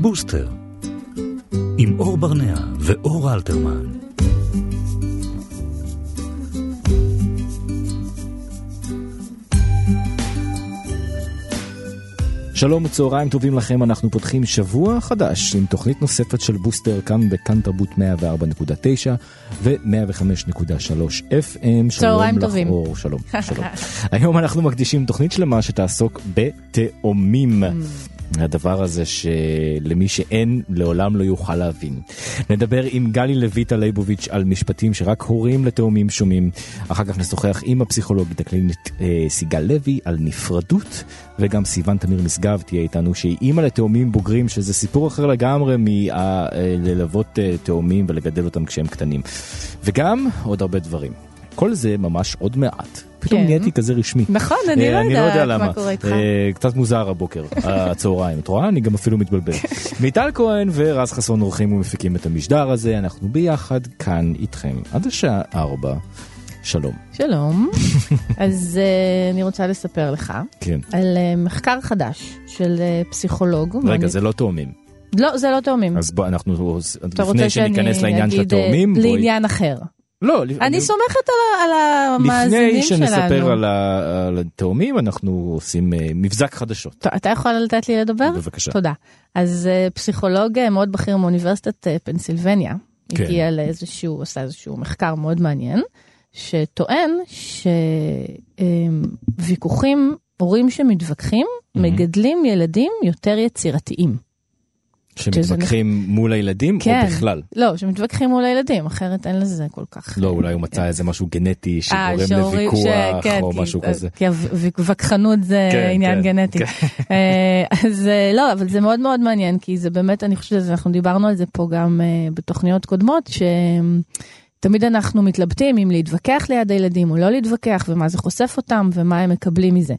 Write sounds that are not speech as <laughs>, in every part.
בוסטר, עם אור ברנע ואור אלתרמן. שלום וצהריים טובים לכם, אנחנו פותחים שבוע חדש עם תוכנית נוספת של בוסטר כאן בכאן תרבות 104.9 ו-105.3 FM. צהריים טובים. אור, שלום, שלום. <laughs> היום אנחנו מקדישים תוכנית שלמה שתעסוק בתאומים. הדבר הזה שלמי שאין לעולם לא יוכל להבין. נדבר עם גלי לויטה ליבוביץ' על משפטים שרק הורים לתאומים שומעים. אחר כך נשוחח עם הפסיכולוגית הקלינית אה, סיגל לוי על נפרדות, וגם סיון תמיר משגב תהיה איתנו שהיא אימא לתאומים בוגרים, שזה סיפור אחר לגמרי מללוות אה, תאומים ולגדל אותם כשהם קטנים. וגם עוד הרבה דברים. כל זה ממש עוד מעט. פתאום כן. נהייתי כזה רשמי. נכון, אני אה, לא אני לא יודע יודעת למה. מה קורה איתך. אה, קצת מוזר הבוקר, <laughs> הצהריים. את רואה? אני גם אפילו מתבלבל. <laughs> מיטל כהן ורז חסון עורכים ומפיקים את המשדר הזה, אנחנו ביחד כאן איתכם עד השעה 4. שלום. שלום. <laughs> אז אה, אני רוצה לספר לך כן. על אה, מחקר חדש של אה, פסיכולוג. רגע, ואני- זה לא תאומים. לא, זה לא תאומים. אז בוא, אנחנו, לפני שניכנס לעניין של התאומים, בואי... לעניין אחר. לא, אני סומכת על על המאזינים לפני שלנו. שנספר על התאומים, אנחנו עושים אה, מבזק חדשות. אתה יכול לתת לי לדבר? בבקשה. תודה. אז אה, פסיכולוג אה, מאוד בכיר מאוניברסיטת אה, פנסילבניה, כן. הגיע לאיזשהו, עשה איזשהו מחקר מאוד מעניין, שטוען שוויכוחים, הורים שמתווכחים, מגדלים ילדים יותר יצירתיים. שמתווכחים מול הילדים או כן. בכלל? לא, שמתווכחים מול הילדים, אחרת אין לזה כל כך. לא, אולי הוא מצא איזה משהו גנטי אה, שגורם לוויכוח ש- כן, או כי- משהו כזה. כי הווכחנות זה כן, עניין כן, גנטי. אה, אז אה, לא, אבל זה מאוד מאוד מעניין, כי זה באמת, אני חושבת שאנחנו דיברנו על זה פה גם אה, בתוכניות קודמות, שתמיד אנחנו מתלבטים אם להתווכח ליד הילדים או לא להתווכח, ומה זה חושף אותם ומה הם מקבלים מזה.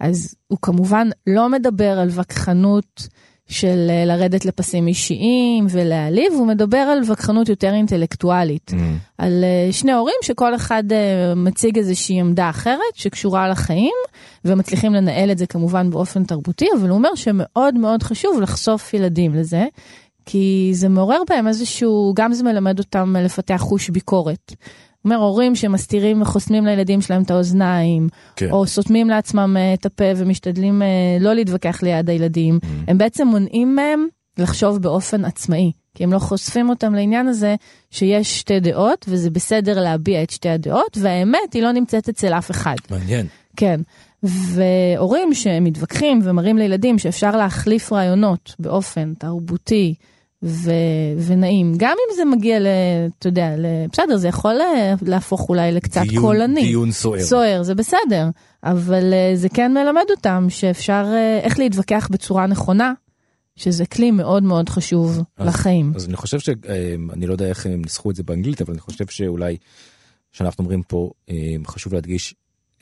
אז הוא כמובן לא מדבר על וכחנות של אה, לרדת לפסים אישיים ולהעליב, הוא מדבר על וכחנות יותר אינטלקטואלית. Mm. על אה, שני הורים שכל אחד אה, מציג איזושהי עמדה אחרת שקשורה לחיים ומצליחים לנהל את זה כמובן באופן תרבותי, אבל הוא אומר שמאוד מאוד חשוב לחשוף ילדים לזה, כי זה מעורר בהם איזשהו, גם זה מלמד אותם לפתח חוש ביקורת. אומר הורים שמסתירים וחוסמים לילדים שלהם את האוזניים, כן. או סותמים לעצמם אה, את הפה ומשתדלים אה, לא להתווכח ליד הילדים, הם בעצם מונעים מהם לחשוב באופן עצמאי. כי הם לא חושפים אותם לעניין הזה שיש שתי דעות, וזה בסדר להביע את שתי הדעות, והאמת היא לא נמצאת אצל אף אחד. מעניין. כן. והורים שמתווכחים ומראים לילדים שאפשר להחליף רעיונות באופן תרבותי ו... ונעים, גם אם זה מגיע ל... אתה יודע, ל... בסדר, זה יכול להפוך אולי לקצת דיון- קולני. דיון סוער. סוער, זה בסדר, אבל אה, זה כן מלמד אותם שאפשר אה, איך להתווכח בצורה נכונה, שזה כלי מאוד מאוד חשוב אז- לחיים. אז אני חושב ש... אה, אני לא יודע איך הם ניסחו את זה באנגלית, אבל אני חושב שאולי, שאנחנו אומרים פה, חשוב להדגיש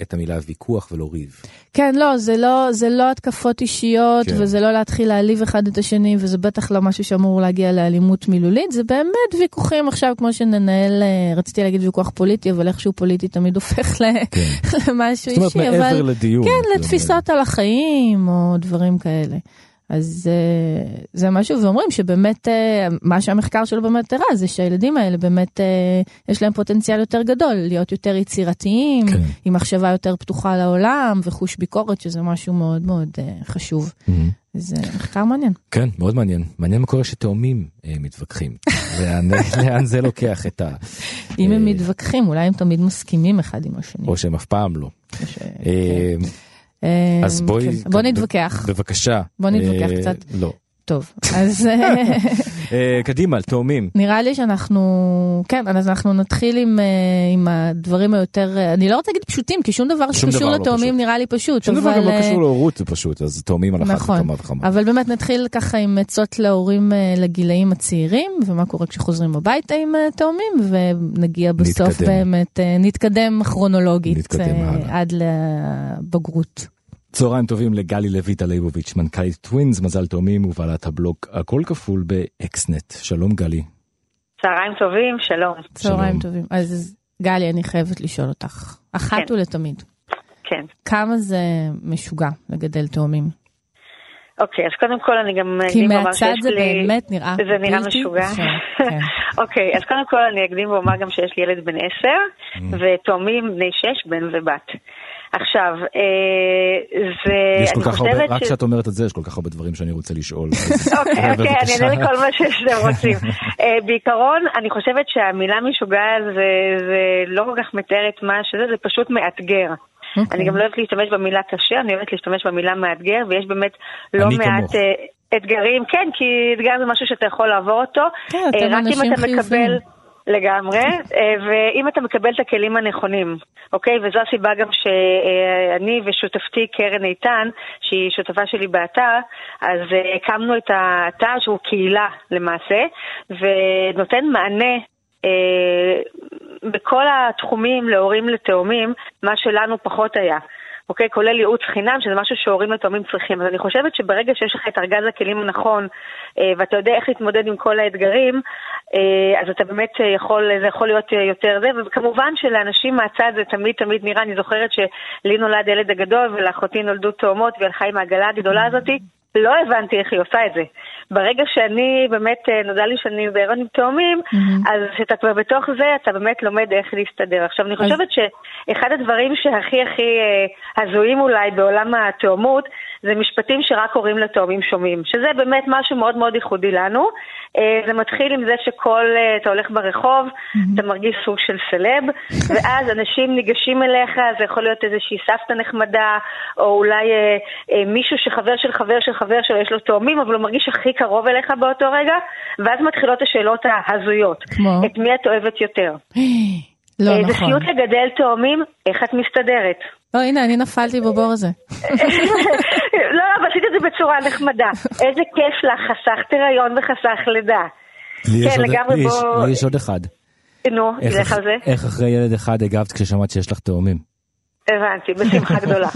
את המילה ויכוח ולא ריב. כן, לא, זה לא, זה לא התקפות אישיות, כן. וזה לא להתחיל להעליב אחד את השני, וזה בטח לא משהו שאמור להגיע לאלימות מילולית, זה באמת ויכוחים עכשיו, כמו שננהל, אה, רציתי להגיד ויכוח פוליטי, אבל איכשהו פוליטי תמיד הופך ל- <laughs> למשהו כן. זאת אומרת, אישי, מעבר אבל לדיון. כן, לתפיסות על החיים, או דברים כאלה. אז אה, זה משהו, ואומרים שבאמת, אה, מה שהמחקר שלו באמת הראה, זה שהילדים האלה באמת, אה, יש להם פוטנציאל יותר גדול, להיות יותר יצירתיים, כן. עם מחשבה יותר פתוחה לעולם, וחוש ביקורת, שזה משהו מאוד מאוד חשוב. מהמם. זה מחקר מעניין. כן, מאוד מעניין. מעניין מה קורה שתאומים אה, מתווכחים. <laughs> לאן- לאן זה לוקח את ה... אם הם מתווכחים, אולי הם תמיד מסכימים אחד עם השני. או שהם אף פעם לא. ש- אה, אז בואי... כן. בוא נתווכח. בבקשה. בוא נתווכח אה, קצת. לא. טוב, <laughs> אז אה, קדימה, תאומים. נראה לי שאנחנו, כן, אז אנחנו נתחיל עם, אה, עם הדברים היותר, אני לא רוצה להגיד פשוטים, כי שום דבר שקשור לא לתאומים. נראה לי פשוט. שום דבר גם לא קשור להורות זה פשוט, אז תאומים על אחת נכון, וכמה וכמה. אבל באמת נתחיל ככה עם עצות להורים לגילאים הצעירים, ומה קורה כשחוזרים הביתה עם תאומים, ונגיע בסוף. באמת, נתקדם כרונולוגית. עד לבגרות. צהריים טובים לגלי לויטה ליבוביץ', מנכ"לית Twins, מזל תאומים ובעלת הבלוג הכל כפול ב Xnet. שלום גלי. צהריים טובים, שלום. צהריים טובים. אז גלי, אני חייבת לשאול אותך, אחת כן. ולתמיד, כן. כמה זה משוגע לגדל תאומים? אוקיי, אז קודם כל אני גם כי מהצד זה לי... באמת נראה זה נראה משוגע. <laughs> כן. אוקיי, אז קודם כל אני אקדים ואומר גם שיש לי ילד בן עשר, mm. ותאומים בני שש, בן ובת. עכשיו, אה, כל כך הרבה, רק כשאת אומרת את זה, יש כל כך הרבה דברים שאני רוצה לשאול. <laughs> אוקיי, אוקיי, אני אענה לכל מה שאתם <laughs> רוצים. אה, בעיקרון, אני חושבת שהמילה משוגע זה לא כל כך מתאר את מה שזה, זה פשוט מאתגר. Okay. אוקיי. אני גם לא אוהבת להשתמש במילה קשה, אני אוהבת להשתמש במילה מאתגר, ויש באמת לא מעט uh, אתגרים, כן, כי אתגר זה משהו שאתה יכול לעבור אותו. כן, אתם אנשים חיובים. לגמרי, אה, ואם אתה מקבל את הכלים הנכונים, אוקיי? וזו הסיבה גם שאני ושותפתי קרן איתן, שהיא שותפה שלי באתר, אז אה, הקמנו את האתר שהוא קהילה למעשה, ונותן מענה אה, בכל התחומים להורים לתאומים, מה שלנו פחות היה. אוקיי? כולל ייעוץ חינם, שזה משהו שהורים לתאומים צריכים. אז אני חושבת שברגע שיש לך את ארגז הכלים הנכון, אה, ואתה יודע איך להתמודד עם כל האתגרים, אה, אז אתה באמת יכול, זה יכול להיות יותר זה, וכמובן שלאנשים מהצד זה תמיד תמיד נראה, אני זוכרת שלי נולד ילד הגדול ולאחותי נולדו תאומות והיא הלכה עם העגלה הגדולה הזאתי. לא הבנתי איך היא עושה את זה. ברגע שאני, באמת, אה, נודע לי שאני בהיריון עם תאומים, mm-hmm. אז כשאתה כבר בתוך זה, אתה באמת לומד איך להסתדר. עכשיו, אני חושבת אז... שאחד הדברים שהכי הכי אה, הזויים אולי בעולם התאומות, זה משפטים שרק הורים לתאומים שומעים, שזה באמת משהו מאוד מאוד ייחודי לנו. אה, זה מתחיל עם זה שכל, אה, אתה הולך ברחוב. אתה מרגיש סוג של סלב, ואז אנשים ניגשים אליך, זה יכול להיות איזושהי סבתא נחמדה, או אולי אה, אה, מישהו שחבר של חבר של חבר שלו, יש לו תאומים, אבל הוא מרגיש הכי קרוב אליך באותו רגע, ואז מתחילות השאלות ההזויות. כמו? את מי את אוהבת יותר? <gasps> לא נכון. זה סיוט לגדל תאומים, איך את מסתדרת? לא, הנה, אני נפלתי בבור הזה. <laughs> לא, אבל עשית את זה בצורה נחמדה. איזה כיף לך, חסכת הריון וחסך לידה. כן, לגמרי בוא... לי יש עוד אחד. נו, נלך על זה. איך אחרי ילד אחד הגבת כששמעת שיש לך תאומים? הבנתי, בשמחה גדולה.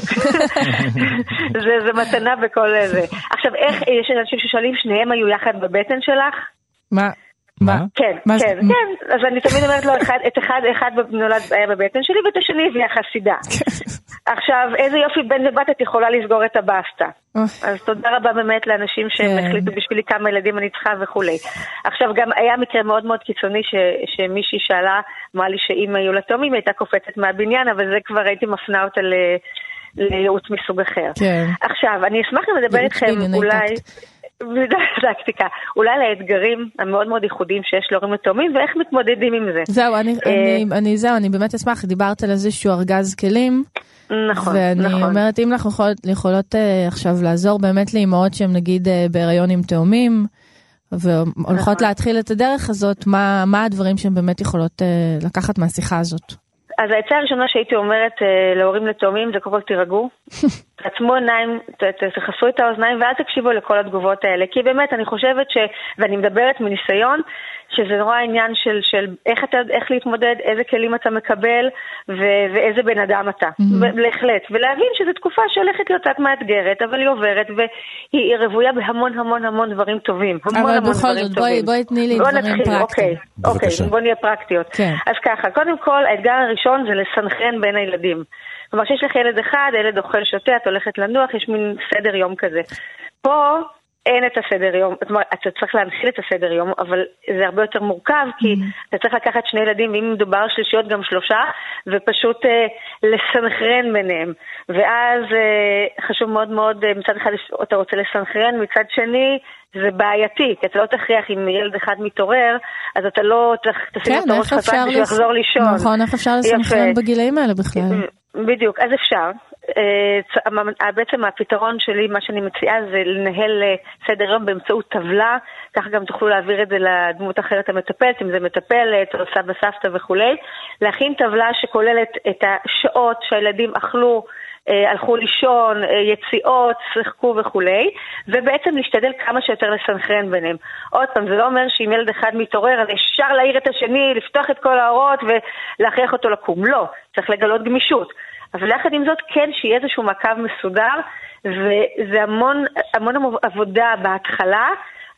<laughs> זה, זה מתנה בכל זה. עכשיו, איך, יש אנשים ששואלים, שניהם היו יחד בבטן שלך? מה? מה? כן, מה כן, זה... כן, אז אני תמיד אומרת לו, אחד, את אחד, אחד נולד היה בבטן שלי ואת השני הביאה חסידה. <laughs> עכשיו, איזה יופי בן ובת את יכולה לסגור את הבסטה. אז תודה רבה באמת לאנשים שהם כן. החליטו בשבילי כמה ילדים אני צריכה וכולי. עכשיו, גם היה מקרה מאוד מאוד קיצוני ש, שמישהי שאלה, אמרה לי שאם היו לה תאומים הייתה קופצת מהבניין, אבל זה כבר הייתי מפנה אותה ל... לייעוץ מסוג אחר. כן. עכשיו, אני אשמח לדבר איתכם אולי... <laughs> טקטיקה, אולי לאתגרים המאוד מאוד ייחודיים שיש להורים לתאומים ואיך מתמודדים עם זה. זהו, אני, אה, אני, אני, זהו, אני באמת אשמח, דיברת על איזשהו ארגז כלים. נכון, ואני נכון. אומרת, אם אנחנו יכולות, יכולות uh, עכשיו לעזור באמת לאמהות שהן נגיד uh, בהיריון עם תאומים, והולכות נכון. להתחיל את הדרך הזאת, מה, מה הדברים שהן באמת יכולות לקחת מהשיחה הזאת? אז העצה הראשונה שהייתי אומרת אה, להורים לתאומים זה קודם כל תירגעו. <laughs> תעצמו עיניים, תכסו את האוזניים ואל תקשיבו לכל התגובות האלה. כי באמת, אני חושבת ש... ואני מדברת מניסיון, שזה נורא עניין של, של איך, אתה, איך להתמודד, איזה כלים אתה מקבל ו, ואיזה בן אדם אתה. Mm-hmm. בהחלט. ולהבין שזו תקופה שהולכת להיות קצת מאתגרת, אבל היא עוברת והיא רוויה בהמון המון המון דברים טובים. המון המון דברים טובים. אבל בכל זאת, בואי תני לי דברים פרקטיים. אוקיי, אוקיי, בואי נהיה פרקטיות. כן. אז ככה, קודם כל, האתגר הראשון זה לסנכרן בין הילדים. כלומר, כשיש לך ילד אחד, הילד אוכל שותה, את הולכת לנוח, יש מין סדר יום כזה. פה אין את הסדר יום, זאת אומרת, אתה צריך להנחיל את הסדר יום, אבל זה הרבה יותר מורכב, כי mm-hmm. אתה צריך לקחת שני ילדים, ואם מדובר על שלישיות גם שלושה, ופשוט אה, לסנכרן ביניהם. ואז אה, חשוב מאוד מאוד, אה, מצד אחד אתה רוצה לסנכרן, מצד שני זה בעייתי, כי אתה לא תכריח אם ילד אחד מתעורר, אז אתה לא תשים כן, אותו ראש חזק בשביל לחזור לישון. נכון, איך אפשר לסנכרן בגילאים האלה בכלל? בדיוק, אז אפשר. אה, בעצם הפתרון שלי, מה שאני מציעה זה לנהל אה, סדר יום באמצעות טבלה, ככה גם תוכלו להעביר את זה לדמות אחרת המטפלת, אם זה מטפלת או סבא סבתא וכולי. להכין טבלה שכוללת את השעות שהילדים אכלו, אה, הלכו לישון, יציאות, שיחקו וכולי, ובעצם להשתדל כמה שיותר לסנכרן ביניהם. עוד פעם, זה לא אומר שאם ילד אחד מתעורר, אז אפשר להעיר את השני, לפתוח את כל האורות ולהכריח אותו לקום. לא, צריך לגלות גמישות. אבל יחד עם זאת כן שיהיה איזשהו מעקב מסודר, וזה המון, המון עבודה בהתחלה,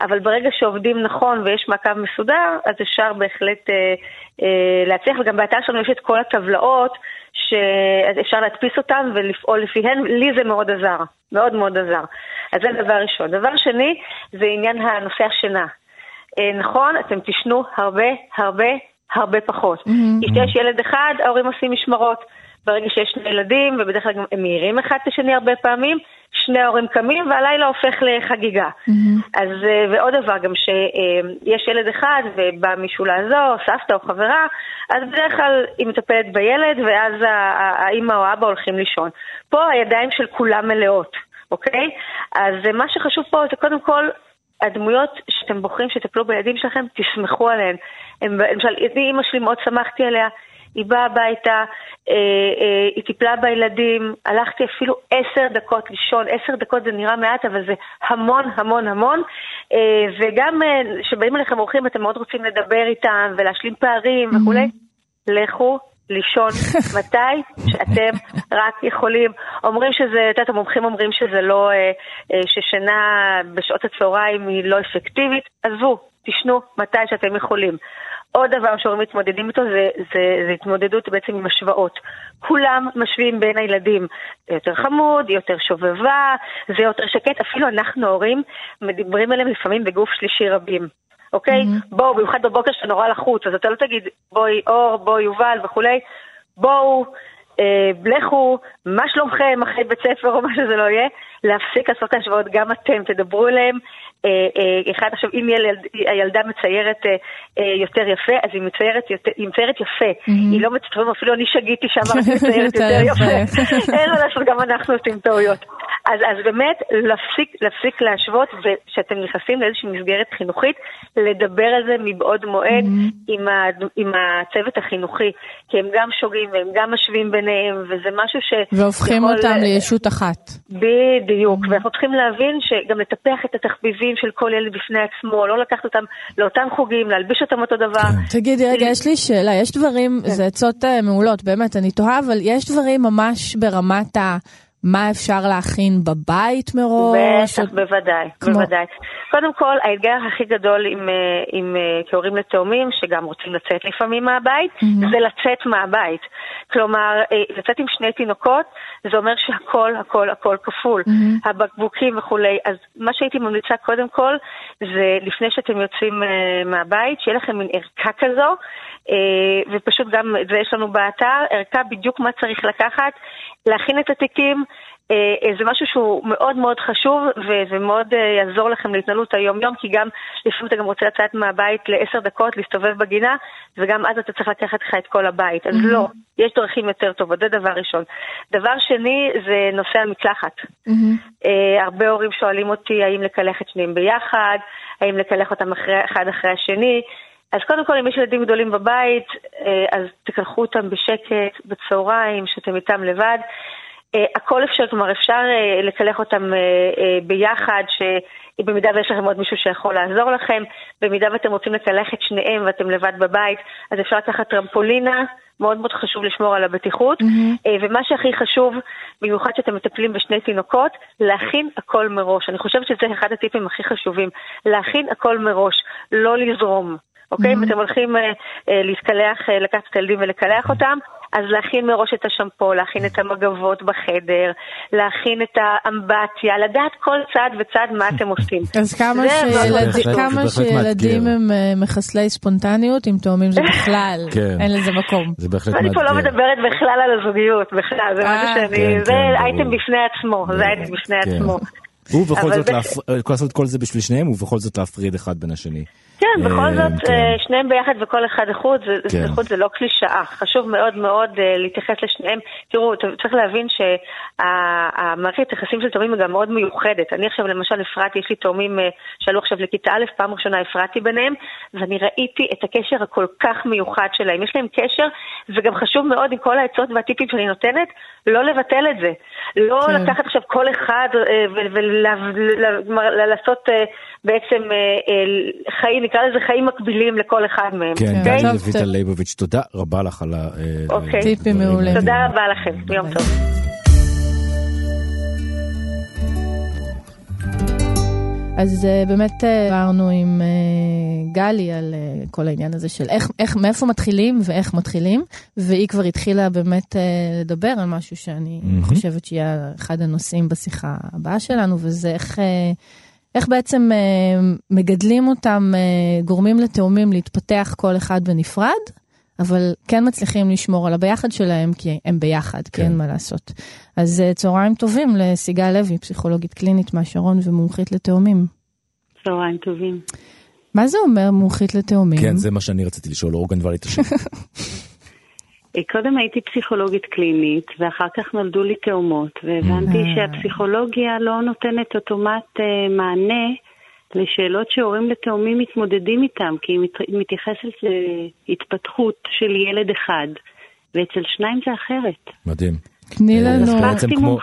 אבל ברגע שעובדים נכון ויש מעקב מסודר, אז אפשר בהחלט אה, אה, להצליח, וגם באתר שלנו יש את כל הטבלאות שאפשר להדפיס אותן ולפעול לפיהן, לי זה מאוד עזר, מאוד מאוד עזר. אז זה דבר ראשון. דבר שני, זה עניין הנושא השינה. אה, נכון, אתם תשנו הרבה, הרבה, הרבה פחות. Mm-hmm. כשיש ילד אחד, ההורים עושים משמרות. ברגע שיש שני ילדים, ובדרך כלל הם מעירים אחד את השני הרבה פעמים, שני ההורים קמים והלילה הופך לחגיגה. Mm-hmm. אז, אה, ועוד דבר, גם שיש ילד אחד ובא מישהו לעזור, סבתא או חברה, אז בדרך כלל היא מטפלת בילד, ואז האימא או האבא הולכים לישון. פה הידיים של כולם מלאות, אוקיי? אז מה שחשוב פה זה קודם כל הדמויות שאתם בוחרים שטפלו בילדים שלכם, תסמכו עליהן. למשל, אימא שלי מאוד שמחתי עליה, היא באה הביתה, אה, אה, היא טיפלה בילדים, הלכתי אפילו עשר דקות לישון, עשר דקות זה נראה מעט, אבל זה המון המון המון, אה, וגם כשבאים אה, אליכם אורחים אתם מאוד רוצים לדבר איתם ולהשלים פערים וכולי, לכו לישון. <laughs> מתי שאתם רק יכולים. אומרים שזה, את יודעת, המומחים אומרים שזה לא, ששינה בשעות הצהריים היא לא אפקטיבית, עזבו, תשנו מתי שאתם יכולים. עוד דבר שהורים מתמודדים איתו זה, זה, זה התמודדות בעצם עם השוואות. כולם משווים בין הילדים. זה יותר חמוד, יותר שובבה, זה יותר שקט. אפילו אנחנו ההורים מדברים עליהם לפעמים בגוף שלישי רבים. אוקיי? Mm-hmm. בואו, במיוחד בבוקר שאתה נורא לחוץ, אז אתה לא תגיד בואי אור, בואי יובל וכולי. בואו, אה, לכו, מה שלומכם אחרי בית ספר או מה שזה לא יהיה, להפסיק לעשות את ההשוואות, גם אתם, תדברו אליהם. אה, אה, אחד עכשיו, אם ילד, הילדה מציירת אה, יותר יפה, אז היא מציירת, יותר, היא מציירת יפה. Mm-hmm. היא לא מציירת, אפילו אני שגיתי שם, רק מציירת <laughs> יותר יפה. אין מה לעשות, גם אנחנו עושים טעויות. אז, אז באמת, להפסיק, להפסיק להשוות, וכשאתם נכנסים לאיזושהי מסגרת חינוכית, לדבר על זה מבעוד מועד mm-hmm. עם, ה, עם הצוות החינוכי. כי הם גם שוגים והם גם משווים ביניהם, וזה משהו ש... והופכים יכול... אותם לישות אחת. בדיוק, mm-hmm. ואנחנו צריכים להבין שגם לטפח את התחביבים של כל ילד בפני עצמו, לא לקחת אותם לאותם חוגים, להלביש אותם אותו דבר. כן. תגידי, רגע, יש לי שאלה, יש דברים, כן. זה עצות אה, מעולות, באמת, אני תוהה, אבל יש דברים ממש ברמת ה... מה אפשר להכין בבית מראש? בטח, בוודאי, כמו... בוודאי. קודם כל, האתגר הכי גדול עם, אה, עם, אה, כהורים לתאומים, שגם רוצים לצאת לפעמים מהבית, mm-hmm. זה לצאת מהבית. כלומר, אה, לצאת עם שני תינוקות, זה אומר שהכל, הכל, הכל כפול. Mm-hmm. הבקבוקים וכולי. אז מה שהייתי ממליצה קודם כל, זה לפני שאתם יוצאים מהבית, שיהיה לכם מין ערכה כזו, ופשוט גם את זה יש לנו באתר, ערכה בדיוק מה צריך לקחת, להכין את התיקים, אה, אה, זה משהו שהוא מאוד מאוד חשוב ומאוד אה, יעזור לכם להתנהלות היום-יום, כי גם לפעמים אתה גם רוצה לצאת מהבית לעשר דקות, להסתובב בגינה, וגם אז אתה צריך לקחת לך את כל הבית. אז לא, יש דרכים יותר טובות, זה דבר ראשון. דבר שני זה נושא המקלחת. הרבה הורים שואלים אותי האם לקלח את שניהם ביחד, האם לקלח אותם אחרי, אחד אחרי השני. אז קודם כל, אם יש ילדים גדולים בבית, אז תקלחו אותם בשקט, בצהריים, שאתם איתם לבד. אה, הכל אפשר, כלומר אפשר אה, לקלח אותם אה, ביחד, שבמידה ויש לכם עוד מישהו שיכול לעזור לכם, במידה ואתם רוצים לקלח את שניהם ואתם לבד בבית, אז אפשר לקחת טרמפולינה, מאוד מאוד חשוב לשמור על הבטיחות, mm-hmm. ומה שהכי חשוב, במיוחד שאתם מטפלים בשני תינוקות, להכין הכל מראש. אני חושבת שזה אחד הטיפים הכי חשובים, להכין הכל מראש, לא לזרום. אוקיי? אם אתם הולכים אה, אה, להתקלח, אה, לקחת את הילדים ולקלח אותם, אז להכין מראש את השמפו, להכין את המגבות בחדר, להכין את האמבטיה, לדעת כל צעד וצעד מה אתם עושים. <laughs> אז כמה, שילד, כמה שילדים הם מחסלי ספונטניות, אם תאומים זה <laughs> בכלל, כן. אין לזה מקום. זה בהחלט מאתגר. אני פה לא מדברת בכלל על הזוגיות, בכלל, זה משהו שאני, כן, זה כן, אייטם בפני עצמו, זה אייטם בפני עצמו. <laughs> ובכל זאת, לעשות כל זה בשביל שניהם, ובכל זאת להפריד אחד בין השני. כן, בכל אה, זאת, כן. אה, שניהם ביחד וכל אחד לחוד, זה, כן. זה לא קלישאה. חשוב מאוד מאוד uh, להתייחס לשניהם. תראו, צריך להבין שהמערכת היחסים של תאומים היא גם מאוד מיוחדת. אני עכשיו למשל הפרעתי, יש לי תאומים שעלו עכשיו לכיתה א', פעם ראשונה הפרעתי ביניהם, ואני ראיתי את הקשר הכל כך מיוחד שלהם. יש להם קשר, וגם חשוב מאוד עם כל העצות והטיפים שאני נותנת, לא לבטל את זה. לא כן. לקחת עכשיו כל אחד ולעשות בעצם חיים, נקרא לזה חיים מקבילים לכל אחד מהם. כן, גיא כן. לויטה ליבוביץ', תודה רבה לך על ה... אוקיי. טיפים מעולים. תודה רבה לכם, יום טוב. אז uh, באמת uh, דיברנו עם uh, גלי על uh, כל העניין הזה של איך, איך, מאיפה מתחילים ואיך מתחילים, והיא כבר התחילה באמת uh, לדבר על משהו שאני mm-hmm. חושבת שיהיה אחד הנושאים בשיחה הבאה שלנו, וזה איך, uh, איך בעצם uh, מגדלים אותם, uh, גורמים לתאומים להתפתח כל אחד בנפרד, אבל כן מצליחים לשמור על הביחד שלהם, כי הם ביחד, כן, כי אין מה לעשות. אז uh, צהריים טובים לסיגל לוי, פסיכולוגית קלינית מהשרון ומומחית לתאומים. צהריים טובים. מה זה אומר מומחית לתאומים? כן, זה מה שאני רציתי לשאול, אורגן גנבה לי את השם. <laughs> קודם הייתי פסיכולוגית קלינית, ואחר כך נולדו לי תאומות, והבנתי mm. שהפסיכולוגיה לא נותנת אוטומט uh, מענה לשאלות שהורים לתאומים מתמודדים איתם, כי היא מתייחסת להתפתחות של ילד אחד, ואצל שניים זה אחרת. מדהים. תני אה, לנו... בעצם כמו,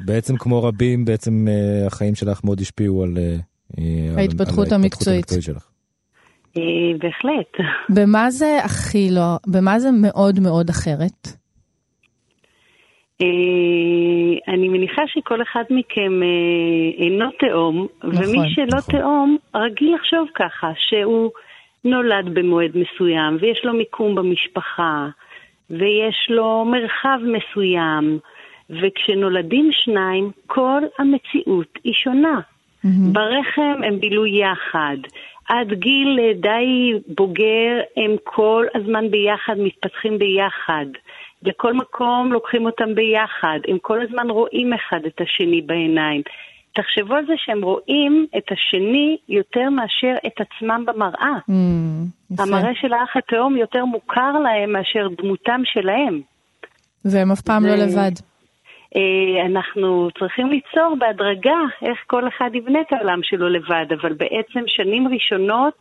בעצם כמו רבים, בעצם uh, החיים שלך מאוד השפיעו על, uh, ההתפתחות. המקצועית שלך. בהחלט. במה זה הכי לא, במה זה מאוד מאוד אחרת? אה, אני מניחה שכל אחד מכם אה, אינו תאום, נכון, ומי שלא נכון. תאום רגיל לחשוב ככה, שהוא נולד במועד מסוים, ויש לו מיקום במשפחה, ויש לו מרחב מסוים, וכשנולדים שניים, כל המציאות היא שונה. Mm-hmm. ברחם הם בילו יחד. עד גיל די בוגר הם כל הזמן ביחד, מתפתחים ביחד. לכל מקום לוקחים אותם ביחד, הם כל הזמן רואים אחד את השני בעיניים. תחשבו על זה שהם רואים את השני יותר מאשר את עצמם במראה. Mm, המראה של האח התאום יותר מוכר להם מאשר דמותם שלהם. והם אף פעם לא ו... לא לבד. אה, אנחנו צריכים ליצור בהדרגה איך כל אחד יבנה את העולם שלו לבד, אבל בעצם שנים ראשונות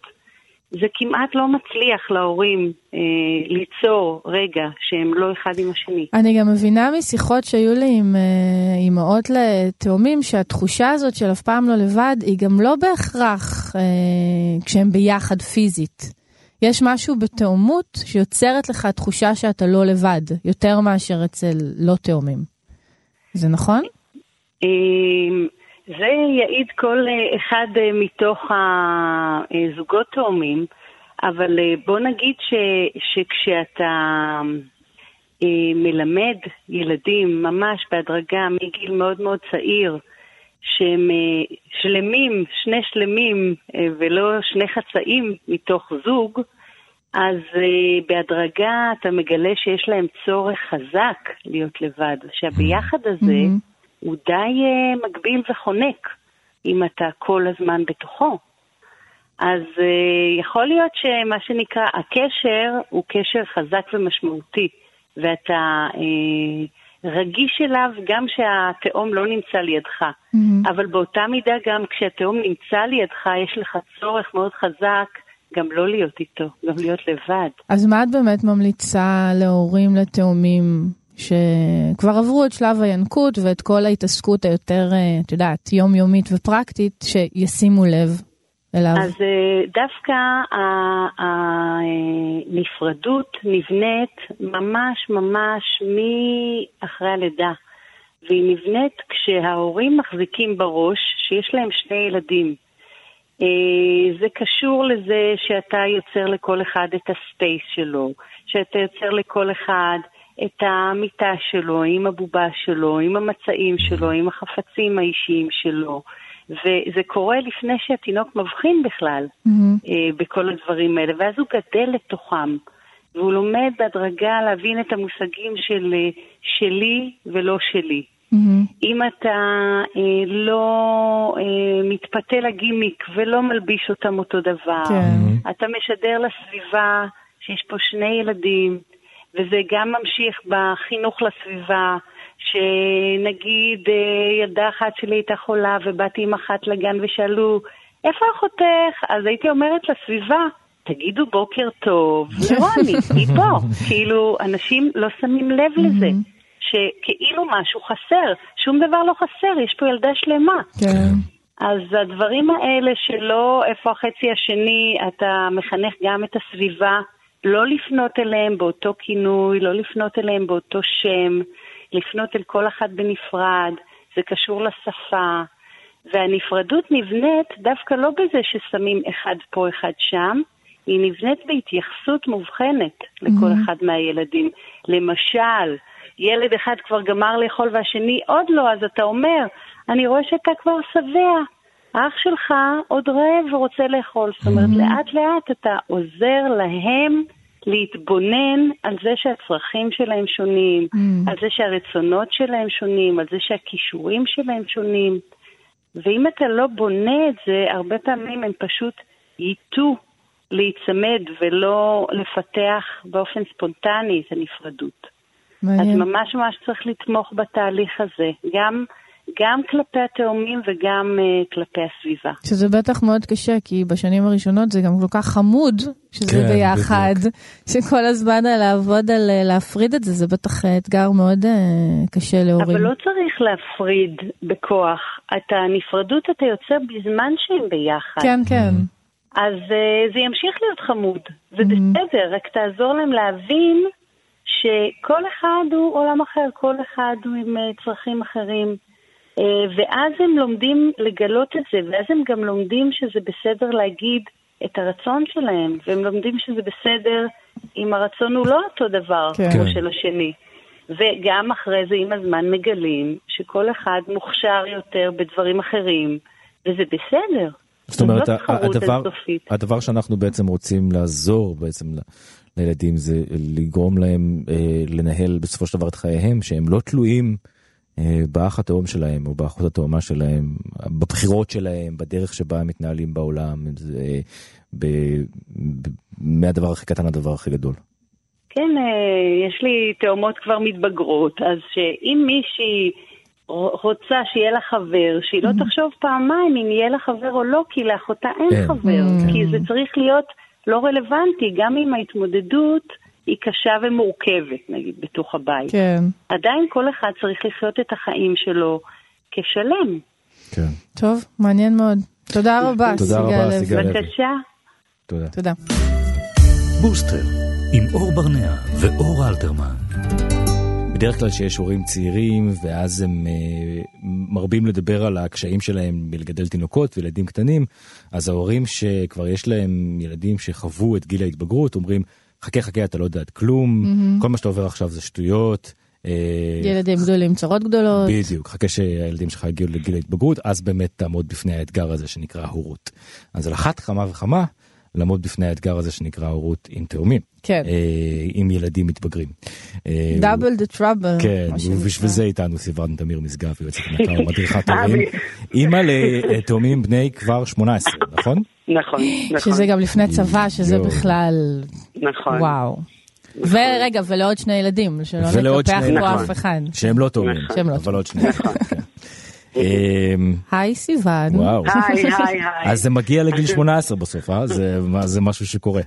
זה כמעט לא מצליח להורים אה, ליצור רגע שהם לא אחד עם השני. אני גם מבינה משיחות שהיו לי עם אה, אימהות לתאומים שהתחושה הזאת של אף פעם לא לבד היא גם לא בהכרח אה, כשהם ביחד פיזית. יש משהו בתאומות שיוצרת לך תחושה שאתה לא לבד, יותר מאשר אצל לא תאומים. זה נכון? אה, זה יעיד כל אה, אחד אה, מתוך הזוגות תאומים, אבל אה, בוא נגיד ש, שכשאתה מלמד ילדים ממש בהדרגה מגיל מאוד מאוד צעיר, שהם שלמים, שני שלמים ולא שני חצאים מתוך זוג, אז בהדרגה אתה מגלה שיש להם צורך חזק להיות לבד, שהביחד הזה mm-hmm. הוא די uh, מגביל וחונק, אם אתה כל הזמן בתוכו. אז uh, יכול להיות שמה שנקרא, הקשר הוא קשר חזק ומשמעותי, ואתה uh, רגיש אליו גם כשהתאום לא נמצא לידך. Mm-hmm. אבל באותה מידה גם כשהתאום נמצא לידך, יש לך צורך מאוד חזק גם לא להיות איתו, גם להיות לבד. אז מה את באמת ממליצה להורים לתאומים שכבר עברו את שלב הינקות ואת כל ההתעסקות היותר, אה, את יודעת, יומיומית ופרקטית, שישימו לב אליו. אז אה, דווקא הנפרדות נבנית ממש ממש מאחרי הלידה. והיא נבנית כשההורים מחזיקים בראש שיש להם שני ילדים. אה, זה קשור לזה שאתה יוצר לכל אחד את הספייס שלו, שאתה יוצר לכל אחד את המיטה שלו, עם הבובה שלו, עם המצעים שלו, עם החפצים האישיים שלו. וזה קורה לפני שהתינוק מבחין בכלל mm-hmm. אה, בכל הדברים האלה, ואז הוא גדל לתוכם, והוא לומד בהדרגה להבין את המושגים של אה, שלי ולא שלי. Mm-hmm. אם אתה אה, לא אה, מתפתה לגימיק ולא מלביש אותם אותו דבר, כן. Mm-hmm. אתה משדר לסביבה שיש פה שני ילדים, וזה גם ממשיך בחינוך לסביבה, שנגיד אה, ילדה אחת שלי הייתה חולה ובאתי עם אחת לגן ושאלו, איפה אחותך? אז הייתי אומרת לסביבה, תגידו בוקר טוב לרוני, היא פה. <laughs> כאילו, אנשים לא שמים לב לזה. שכאילו משהו חסר, שום דבר לא חסר, יש פה ילדה שלמה. כן. אז הדברים האלה שלא איפה החצי השני, אתה מחנך גם את הסביבה, לא לפנות אליהם באותו כינוי, לא לפנות אליהם באותו שם, לפנות אל כל אחד בנפרד, זה קשור לשפה, והנפרדות נבנית דווקא לא בזה ששמים אחד פה, אחד שם, היא נבנית בהתייחסות מובחנת לכל Mhm. אחד מהילדים. למשל, ילד אחד כבר גמר לאכול והשני עוד לא, אז אתה אומר, אני רואה שאתה כבר שבע. האח שלך עוד רעב ורוצה לאכול. זאת אומרת, Mhm. לאט לאט אתה עוזר להם להתבונן על זה שהצרכים שלהם שונים, Mhm. על זה שהרצונות שלהם שונים, על זה שהכישורים שלהם שונים. ואם אתה לא בונה את זה, הרבה פעמים הם פשוט ייטו להיצמד ולא לפתח באופן ספונטני את הנפרדות. אז מעניין. ממש ממש צריך לתמוך בתהליך הזה, גם, גם כלפי התאומים וגם uh, כלפי הסביבה. שזה בטח מאוד קשה, כי בשנים הראשונות זה גם כל כך חמוד שזה כן, ביחד, שכל הזמן על לעבוד על אה, להפריד את זה, זה בטח אה, אתגר מאוד אה, קשה להורים. אבל לא צריך להפריד בכוח. את הנפרדות אתה יוצר בזמן שהם ביחד. כן, כן. אז uh, זה ימשיך להיות חמוד, זה בסדר, רק תעזור להם להבין שכל אחד הוא עולם אחר, כל אחד הוא עם uh, צרכים אחרים. Uh, ואז הם לומדים לגלות את זה, ואז הם גם לומדים שזה בסדר להגיד את הרצון שלהם, והם לומדים שזה בסדר אם הרצון הוא לא אותו דבר כן. כמו כן. של השני. וגם אחרי זה עם הזמן מגלים שכל אחד מוכשר יותר בדברים אחרים, וזה בסדר. זאת אומרת, הדבר. הדבר שאנחנו בעצם רוצים לעזור בעצם לילדים זה לגרום להם אה, לנהל בסופו של דבר את חייהם, שהם לא תלויים אה, באח התאום שלהם או באחות התאומה שלהם, בבחירות שלהם, בדרך שבה הם מתנהלים בעולם, זה, אה, ב, ב, מהדבר הכי קטן לדבר הכי גדול. כן, אה, יש לי תאומות כבר מתבגרות, אז שאם מישהי רוצה שיהיה לה חבר, שהיא לא תחשוב פעמיים אם יהיה לה חבר או לא, כי לאחותה אין אין. חבר. כן. כי זה צריך להיות לא רלוונטי, גם אם ההתמודדות היא קשה ומורכבת, נגיד, בתוך הבית. כן. עדיין כל אחד צריך לחיות את החיים שלו כשלם. כן. טוב, מעניין מאוד. תודה רבה, תודה רבה, סיגל. בבקשה. תודה. תודה. בוסטר, עם אור ברנע ואור אלתרמן. בדרך כלל שיש הורים צעירים ואז הם אה, מרבים לדבר על הקשיים שלהם בלגדל תינוקות וילדים קטנים, אז ההורים שכבר יש להם ילדים שחוו את גיל ההתבגרות אומרים חכה חכה אתה לא יודע כלום, כל מה שאתה עובר עכשיו זה שטויות. אה, ילדים גדולים, צרות גדולות. בדיוק, חכה שהילדים שלך יגיעו לגיל ההתבגרות, אז באמת תעמוד בפני האתגר הזה שנקרא הורות. אז על אחת כמה וכמה, לעמוד בפני האתגר הזה שנקרא הורות עם תאומים. כן. אה, עם ילדים מתבגרים. דאבל דה טראבל. כן, ובשביל זה איתנו סיוון תמיר משגב, יועצת <laughs> מחקר ומדריכת הורים. אימא לתאומים בני כבר 18, נכון? נכון, נכון, שזה גם לפני צבא, שזה. בכלל, נכון. וואו. ורגע, ולעוד שני ילדים, שלא נקפח שני פה ילדים. אף אחד. שהם לא תאומים, לא אבל עוד שנייה. אמ, היי סיוון. וואו. היי, היי, היי. אז זה מגיע לגיל 18 בסוף, אה? זה משהו שקורה.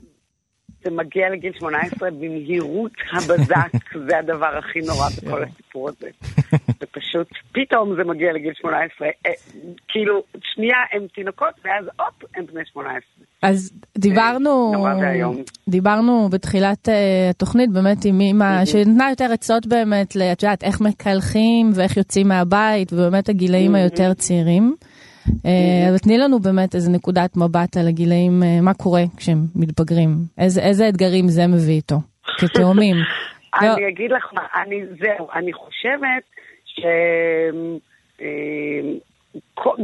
זה מגיע לגיל 18 במהירות הבזק, <laughs> זה הדבר הכי נורא בכל הסיפור הזה. <laughs> זה פשוט, פתאום זה מגיע לגיל 18, אה, כאילו, שנייה הם תינוקות, ואז הופ, הם בני 18. אז דיברנו, ואיום. דיברנו בתחילת אה, התוכנית באמת עם אמא שנתנה יותר עצות באמת, את יודעת, איך מקלחים ואיך יוצאים מהבית, ובאמת הגילאים היותר צעירים. אה, אבל תני לנו באמת איזה נקודת מבט על הגילאים, אה, מה קורה כשהם מתבגרים, איזה איזה אתגרים זה מביא איתו, כתאומים. <laughs> לא, אני אגיד לך מה, אני, זהו, אני חושבת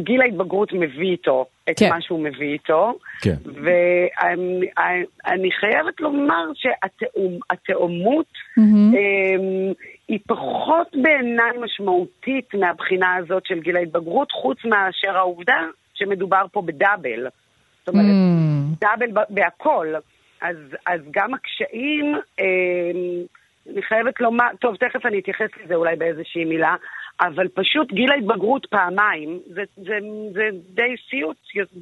שגיל ההתבגרות מביא איתו את כן. מה שהוא מביא איתו. כן. ואני חייבת לומר שהתאומות מהמם. היא פחות בעיניי משמעותית מהבחינה הזאת של גיל ההתבגרות, חוץ מאשר העובדה שמדובר פה בדאבל. זאת אומרת, Mm. דאבל בהכל. אז, אז גם הקשיים, אמ, אני חייבת לומר, טוב, תכף אני אתייחס לזה אולי באיזושהי מילה, אבל פשוט גיל ההתבגרות פעמיים, זה, זה, זה די סיוט,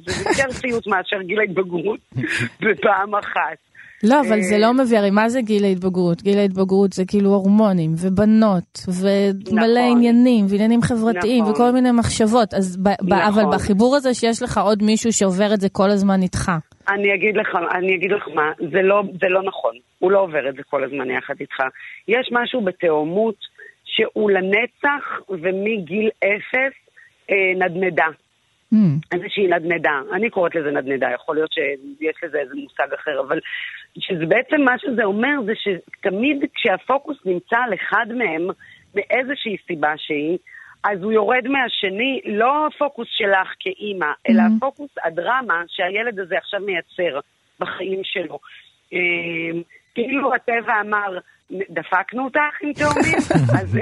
זה יותר סיוט <laughs> מאשר גיל ההתבגרות <laughs> בפעם אחת. לא, אבל זה אה, לא מביא, הרי מה זה גיל ההתבגרות? גיל ההתבגרות זה כאילו הורמונים ובנות ומלא נכון. עניינים ועניינים חברתיים נכון. וכל מיני מחשבות, אז ב- ב- נכון. אבל בחיבור הזה שיש לך עוד מישהו שעובר את זה כל הזמן איתך. אני אגיד לך, אני אגיד לך מה, זה לא, זה לא נכון. הוא לא עובר את זה כל הזמן יחד איתך. יש משהו בתאומות שהוא לנצח ומגיל אפס אה, נדנדה. איזושהי נדנדה, אני קוראת לזה נדנדה, יכול להיות שיש לזה איזה מושג אחר, אבל שזה בעצם מה שזה אומר זה שתמיד כשהפוקוס נמצא על אחד מהם, מאיזושהי סיבה שהיא, אז הוא יורד מהשני, לא הפוקוס שלך כאימא, mm-hmm. אלא הפוקוס, הדרמה שהילד הזה עכשיו מייצר בחיים שלו. אמ, כאילו הטבע אמר, דפקנו אותך עם תאומים? <laughs> אז,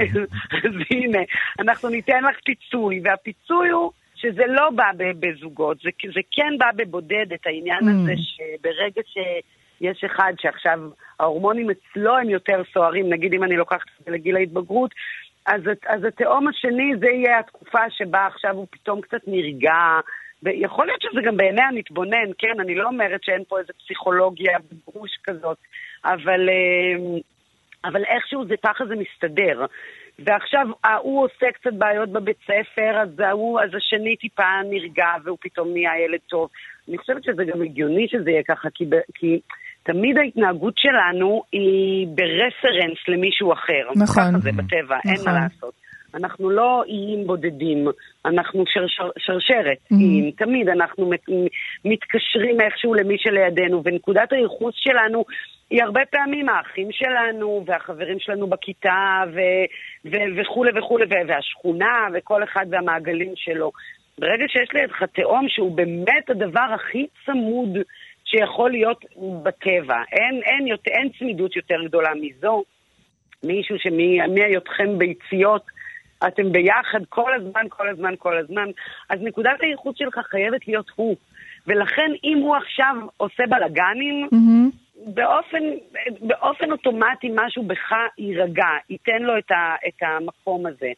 אז הנה, אנחנו ניתן לך פיצוי, והפיצוי הוא שזה לא בא בזוגות, זה, זה כן בא בבודד את העניין mm. הזה שברגע שיש אחד שעכשיו ההורמונים אצלו הם יותר סוערים, נגיד אם אני לוקחת את זה לגיל ההתבגרות, אז, אז התאום השני זה יהיה התקופה שבה עכשיו הוא פתאום קצת נרגע, ויכול להיות שזה גם בעיני המתבונן, כן, אני לא אומרת שאין פה איזה פסיכולוגיה בגרוש כזאת, אבל, אה, אבל איכשהו זה ככה זה מסתדר. ועכשיו ההוא עושה קצת בעיות בבית ספר, אז ההוא, אז השני טיפה נרגע והוא פתאום נהיה ילד טוב. אני חושבת שזה גם הגיוני שזה יהיה ככה, כי, כי תמיד ההתנהגות שלנו היא ברפרנס למישהו אחר. נכון. ככה זה בטבע, נכון. אין מה נכון. לעשות. אנחנו לא איים בודדים, אנחנו שרשר, שרשרת mm-hmm. איים. תמיד אנחנו מתקשרים איכשהו למי שלידינו, ונקודת הייחוס שלנו היא הרבה פעמים האחים שלנו, והחברים שלנו בכיתה, ו- ו- וכולי וכולי, והשכונה, וכל אחד והמעגלים שלו. ברגע שיש לידך תהום שהוא באמת הדבר הכי צמוד שיכול להיות בטבע, אין, אין, יותר, אין צמידות יותר גדולה מזו. מישהו שמהיותכם ביציות, אתם ביחד כל הזמן, כל הזמן, כל הזמן, אז נקודת הייחוד שלך חייבת להיות הוא. ולכן אם הוא עכשיו עושה בלאגנים, mm-hmm. באופן, באופן אוטומטי משהו בך יירגע, ייתן לו את, ה, את המקום הזה.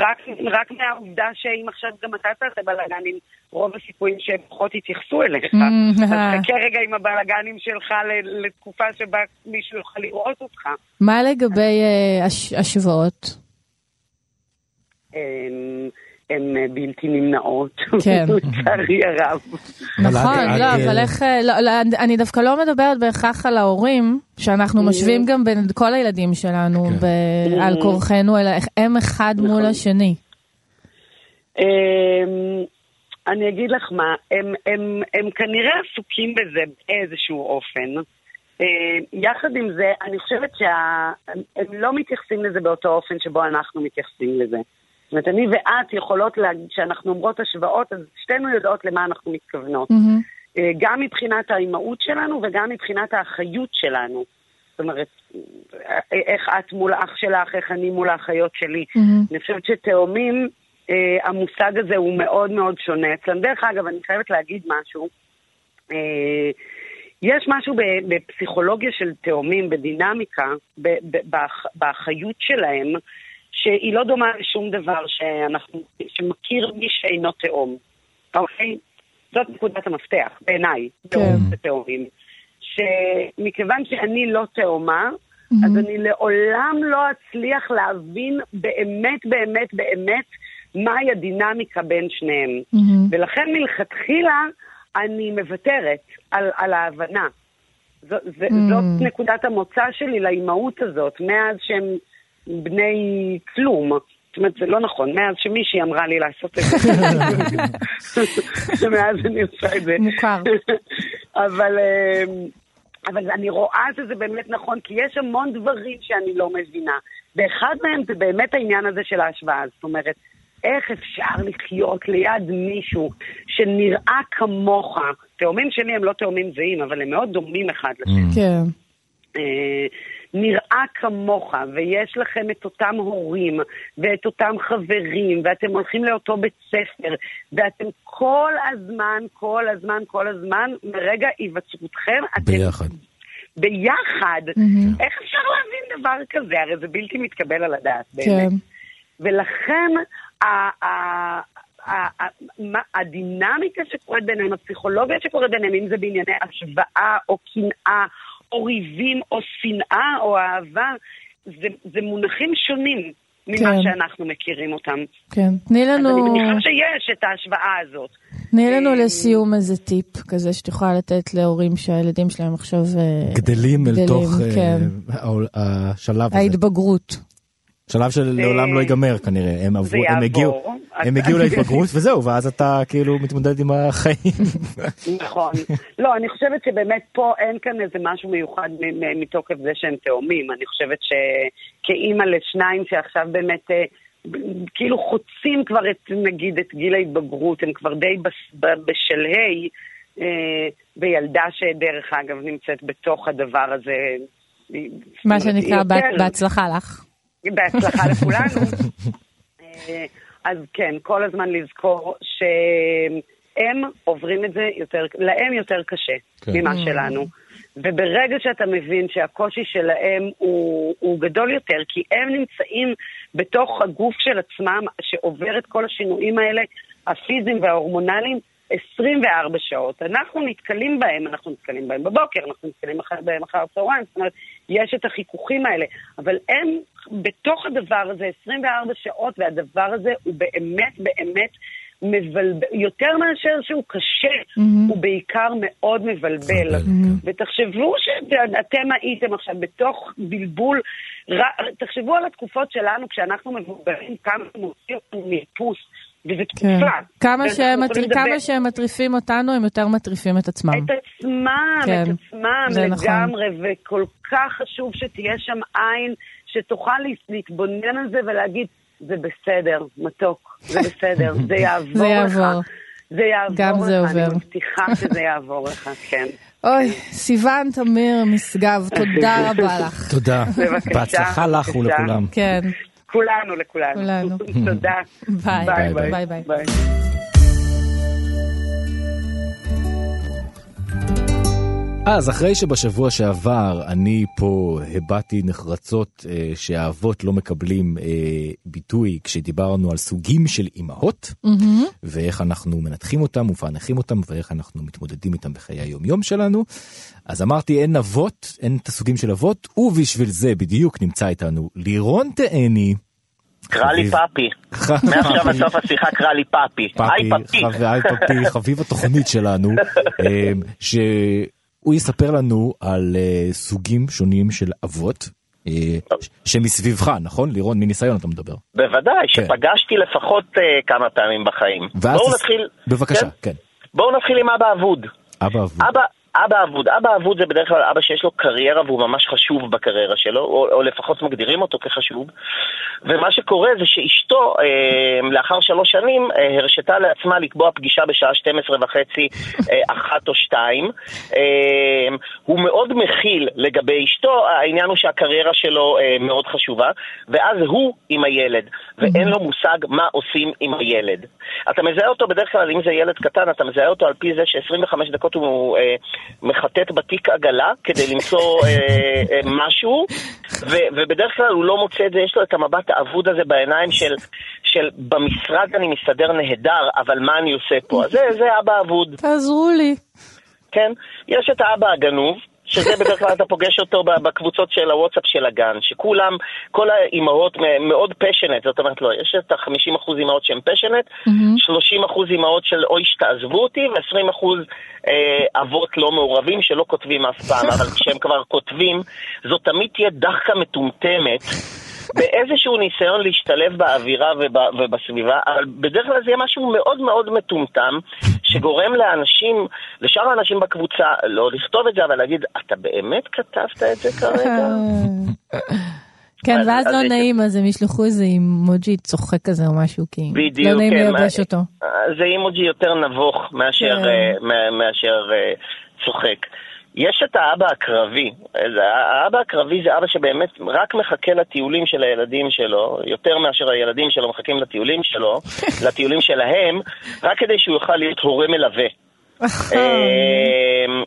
רק, רק מהעובדה שאם עכשיו גם אתה תעשה בלאגנים, רוב הסיכויים שפחות יתייחסו אליך. Mm-hmm. אז חכה רגע עם הבלאגנים שלך לתקופה שבה מישהו יוכל לראות אותך. מה לגבי uh, השוואות? הן אה, בלתי נמנעות, <laughs> כן. לצערי הרב. נכון, לא, אבל איך, אה, לא, לא, אני דווקא לא מדברת בהכרח על ההורים, שאנחנו mm. משווים גם בין כל הילדים שלנו כן. על mm. כורחנו, אלא הם אחד מול נכון. השני. אמ, אני אגיד לך מה, הם כנראה עסוקים בזה באיזשהו אופן. אה, יחד עם זה, אני חושבת שהם לא מתייחסים לזה באותו אופן שבו אנחנו מתייחסים לזה. אומרת, אני ואת יכולות להגיד, כשאנחנו אומרות השוואות, אז שתינו יודעות למה אנחנו מתכוונות. Mm-hmm. גם מבחינת האימהות שלנו וגם מבחינת האחיות שלנו. זאת אומרת, איך את מול אח שלך, איך אני מול האחיות שלי. Mm-hmm. אני חושבת שתאומים, אה, המושג הזה הוא מאוד מאוד שונה אצלם. דרך אגב, אני חייבת להגיד משהו. אה, יש משהו בפסיכולוגיה של תאומים, בדינמיקה, באחיות שלהם, שהיא לא דומה לשום דבר שאנחנו, שמכיר מי שאינו תאום. אוקיי? זאת נקודת המפתח, בעיניי, כן. בתאומים. שמכיוון שאני לא תאומה, mm-hmm. אז אני לעולם לא אצליח להבין באמת, באמת, באמת, מהי הדינמיקה בין שניהם. Mm-hmm. ולכן מלכתחילה אני מוותרת על, על ההבנה. ז, ז, mm-hmm. זאת נקודת המוצא שלי לאימהות הזאת, מאז שהם... בני כלום. זאת אומרת, זה לא נכון, מאז שמישהי אמרה לי לעשות את זה, <laughs> מאז אני עושה את זה. מוכר. אבל, אמ, אבל אני רואה שזה באמת נכון, כי יש המון דברים שאני לא מבינה. ואחד מהם זה באמת העניין הזה של ההשוואה. זאת אומרת, איך אפשר לחיות ליד מישהו שנראה כמוך? תאומים שלי הם לא תאומים זהים, אבל הם מאוד דומים אחד לשני. כן. אה, נראה כמוך, ויש לכם את אותם הורים, ואת אותם חברים, ואתם הולכים לאותו בית ספר, ואתם כל הזמן, כל הזמן, כל הזמן, מרגע היווצרותכם, אתם... ביחד. ביחד. Mm-hmm. איך אפשר להבין דבר כזה? הרי זה בלתי מתקבל על הדעת, באמת. כן. ולכן, הדינמיקה שקורית ביניהם, הפסיכולוגיה שקורית ביניהם, אם זה בענייני השוואה או קנאה או ריבים, או שנאה, או אהבה, זה, זה מונחים שונים ממה כן. שאנחנו מכירים אותם. כן, תני לנו... אז אני מניחה שיש את ההשוואה הזאת. תני לנו אה, לסיום איזה טיפ כזה שאת יכולה לתת להורים שהילדים שלהם עכשיו גדלים, אה, גדלים אל תוך אה, כן. השלב הזה. ההתבגרות. שלב שלעולם לא ייגמר כנראה, הם עברו, הם הגיעו, הם הגיעו להתבגרות <laughs> וזהו, ואז אתה כאילו מתמודד עם החיים. נכון. לא, אני חושבת שבאמת פה אין כאן איזה משהו מיוחד מתוקף זה שהם תאומים. אני חושבת שכאימא לשניים שעכשיו באמת... אה, כאילו חוצים כבר את, נגיד, את גיל ההתבגרות, הם כבר די בשלהי, אה, וילדה שדרך אגב נמצאת בתוך הדבר הזה. מה שנקרא. בהצלחה לך. בהצלחה לכולנו. אה, אז כן, כל הזמן לזכור שהם עוברים את זה יותר, להם יותר קשה כן. ממה. שלנו. וברגע שאתה מבין שהקושי שלהם הוא, הוא גדול יותר, כי הם נמצאים בתוך הגוף של עצמם, שעובר את כל השינויים האלה, הפיזיים וההורמונליים, 24 שעות. אנחנו נתקלים בהם, אנחנו נתקלים בהם בבוקר, אנחנו נתקלים בהם אחר הצהריים, זאת אומרת, יש את החיכוכים האלה, אבל הם בתוך הדבר הזה 24 שעות, והדבר הזה הוא באמת באמת מבלבל, יותר מאשר שהוא קשה, mm-hmm. הוא בעיקר מאוד מבלבל. Mm-hmm. ותחשבו שאתם הייתם עכשיו בתוך בלבול, ר... תחשבו על התקופות שלנו כשאנחנו מבוגרים, כמה מוציא אותנו מאיפוס. וזו כן. תקופה. כמה שהם, מטר... כמה שהם מטריפים אותנו, הם יותר מטריפים את עצמם. את עצמם, כן. את עצמם לגמרי, נכון. וכל כך חשוב שתהיה שם עין שתוכל להתבונן על זה ולהגיד, זה בסדר, מתוק, זה בסדר, זה יעבור זה יעבור. לך. זה יעבור גם לך, זה עובר. אני מבטיחה שזה יעבור לך, כן. אוי, סיוון תמיר משגב, תודה <laughs> רבה לך. תודה. בבקשה. בהצלחה לך ולכולם. כן. כולנו, לכולנו. כולנו. <laughs> תודה. ביי. ביי ביי. אז אחרי שבשבוע שעבר אני פה הבעתי נחרצות אה, שהאבות לא מקבלים אה, ביטוי כשדיברנו על סוגים של אימהות mm-hmm. ואיך אנחנו מנתחים אותם ומפענחים אותם ואיך אנחנו מתמודדים איתם בחיי היומיום שלנו, אז אמרתי אין אבות, אין את הסוגים של אבות, ובשביל זה בדיוק נמצא איתנו לירון תאני. קרא לי פאפי. מעכשיו עד סוף השיחה קרא לי פאפי. היי פאפי. היי פאפי, חביב התוכנית שלנו, <laughs> אה, שהוא יספר לנו על uh, סוגים שונים של אבות. uh, שמסביבך, נכון? לירון, מניסיון אתה מדבר. בוודאי, כן. שפגשתי לפחות uh, כמה פעמים בחיים. בואו נתחיל... בבקשה, כן. כן. בואו נתחיל עם אבא אבוד. אבא אבוד. אבא, אבוד, אבא אבוד זה בדרך כלל אבא שיש לו קריירה והוא ממש חשוב בקריירה שלו, או, או לפחות מגדירים אותו כחשוב. ומה שקורה זה שאשתו, אה, לאחר שלוש שנים, אה, הרשתה לעצמה לקבוע פגישה בשעה 12 וחצי, אה, אחת או שתיים. אה, הוא מאוד מכיל לגבי אשתו, העניין הוא שהקריירה שלו אה, מאוד חשובה, ואז הוא עם הילד, ואין לו מושג מה עושים עם הילד. אתה מזהה אותו בדרך כלל, אם זה ילד קטן, אתה מזהה אותו על פי זה ש-25 דקות הוא... אה, מחטט בתיק עגלה כדי למצוא אה, אה, משהו, ו, ובדרך כלל הוא לא מוצא את זה, יש לו את המבט האבוד הזה בעיניים של, של במשרד אני מסתדר נהדר, אבל מה אני עושה פה? אז זה, זה אבא אבוד. תעזרו לי. כן, יש את האבא הגנוב, שזה בדרך כלל אתה פוגש אותו בקבוצות של הוואטסאפ של הגן, שכולם, כל האימהות מאוד פשנט, זאת אומרת לא, יש את ה-50% אימהות שהן פשנט, mm-hmm. 30% אימהות של אוי שתעזבו אותי, ו-20% אה, אבות לא מעורבים שלא כותבים אף פעם, אבל כשהם כבר כותבים, זאת תמיד תהיה דחקה מטומטמת. באיזשהו ניסיון להשתלב באווירה ובסביבה, אבל בדרך כלל זה יהיה משהו מאוד מאוד מטומטם, שגורם לאנשים, לשאר האנשים בקבוצה, לא לכתוב את זה, אבל להגיד, אתה באמת כתבת את זה כרגע? <laughs> כן, ואז לא נעים, אז הם ישלחו איזה אימוג'י צוחק כזה או משהו, כי לא נעים כן, לייבש אותו. זה אימוג'י יותר נבוך מאשר כן. אה, צוחק. יש את האבא הקרבי. האבא הקרבי זה אבא שבאמת רק מחכה לטיולים של הילדים שלו, יותר מאשר הילדים שלו מחכים לטיולים שלו, <laughs> לטיולים שלהם, רק כדי שהוא יוכל להיות הורה מלווה. אמ,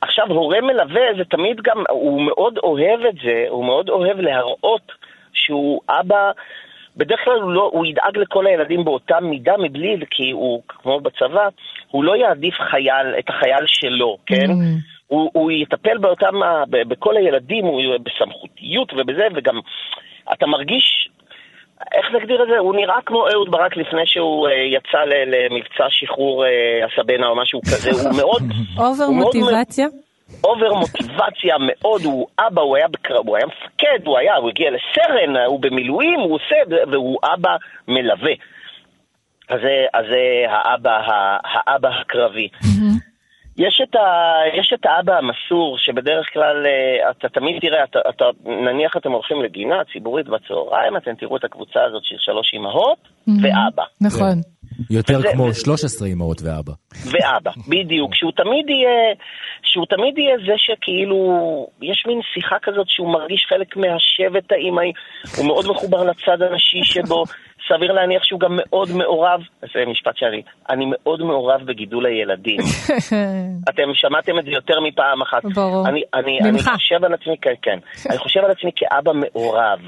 עכשיו, הורה מלווה זה תמיד גם, הוא מאוד אוהב את זה, הוא מאוד אוהב להראות שהוא אבא... בדרך כלל הוא, לא, הוא ידאג לכל הילדים באותה מידה מבלי, כי הוא, כמו בצבא, הוא לא יעדיף חייל, את החייל שלו, כן? Mm. הוא, הוא יטפל באותם, בכל הילדים, הוא בסמכותיות ובזה, וגם אתה מרגיש, איך נגדיר את זה? הוא נראה כמו אהוד ברק לפני שהוא uh, יצא למבצע שחרור uh, הסבנה או משהו כזה, הוא מאוד... אובר מוטיבציה? אובר מוטיבציה מאוד, הוא אבא, הוא היה בקרב, הוא היה מפקד, הוא היה, הוא הגיע לסרן, הוא במילואים, הוא עושה, והוא אבא מלווה. אז זה, האבא, האבא הקרבי. יש את, ה, יש את האבא המסור, שבדרך כלל אה, אתה תמיד תראה, אתה, אתה, נניח אתם הולכים לגינה ציבורית בצהריים, אתם תראו את הקבוצה הזאת של שלוש אמהות ואבא. נכון. יותר וזה- כמו וזה- 13 אמהות ואבא. ואבא, בדיוק, שהוא תמיד יהיה, שהוא תמיד יהיה זה שכאילו, יש מין שיחה כזאת שהוא מרגיש חלק מהשבט האימהי, הוא מאוד מחובר לצד הנשי שבו, סביר להניח שהוא גם מאוד מעורב, זה משפט שאני, אני מאוד מעורב בגידול הילדים. <laughs> אתם שמעתם את זה יותר מפעם אחת. ברור. אני, אני, אני. חושב על עצמי, כן, כן, אני חושב על עצמי כאבא מעורב.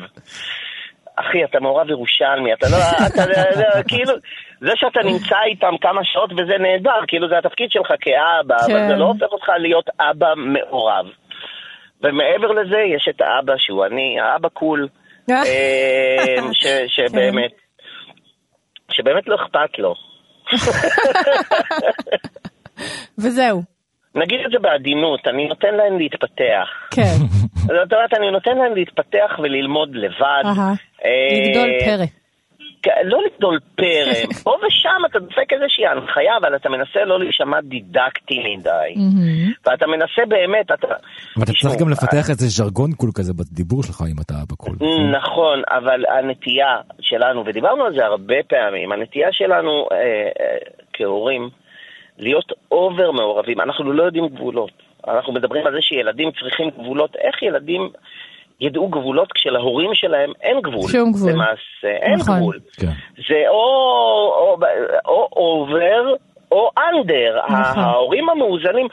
אחי, אתה מעורב ירושלמי, אתה לא, אתה, זה, כאילו, זה שאתה נמצא איתם כמה שעות וזה נהדר, כאילו זה התפקיד שלך כאבא, כן. אבל זה לא הופך אותך להיות אבא מעורב. ומעבר לזה, יש את האבא שהוא אני, האבא קול, <laughs> אה, ש, שבאמת, שבאמת לא אכפת לו. וזהו. נגיד את זה בעדינות, אני נותן להם להתפתח. כן. זאת אומרת, אני נותן להם להתפתח וללמוד לבד. אהה. אה, לגדול פרא. לא לגדול פרא. <laughs> פה ושם אתה דופק איזושהי הנחיה, אבל אתה מנסה לא להישמע דידקטי מדי. ואתה מנסה באמת, אתה... אבל אתה צריך גם לפתח איזה ז'רגון קול כזה בדיבור שלך אם אתה אבא קול. נכון, אבל הנטייה שלנו, ודיברנו על זה הרבה פעמים, הנטייה שלנו אה, אה, כהורים, להיות over מעורבים, אנחנו לא יודעים גבולות. אנחנו מדברים על זה שילדים צריכים גבולות, איך ילדים ידעו גבולות כשלהורים שלהם אין גבול. שום גבול. למעשה, אין נכון. גבול. כן. זה או, או, או over או under. נכון. ההורים המאוזנים,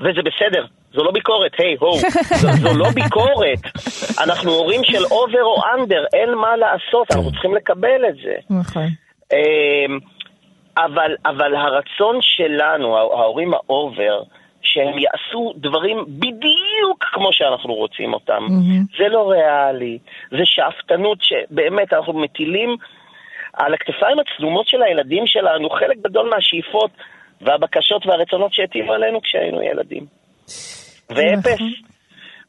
וזה בסדר, זו לא ביקורת, היי, הו, <laughs> זו, זו לא ביקורת. אנחנו הורים של over או under, אין מה לעשות, אנחנו צריכים לקבל את זה. נכון. אמ, אבל, אבל הרצון שלנו, הה- ההורים ה over, שהם יעשו דברים בדיוק כמו שאנחנו רוצים אותם, זה לא ריאלי, זה שאפתנות שבאמת אנחנו מטילים על הכתפיים הצנומות של הילדים שלנו חלק גדול מהשאיפות והבקשות והרצונות שהטילו עלינו כשהיינו ילדים. ואפס,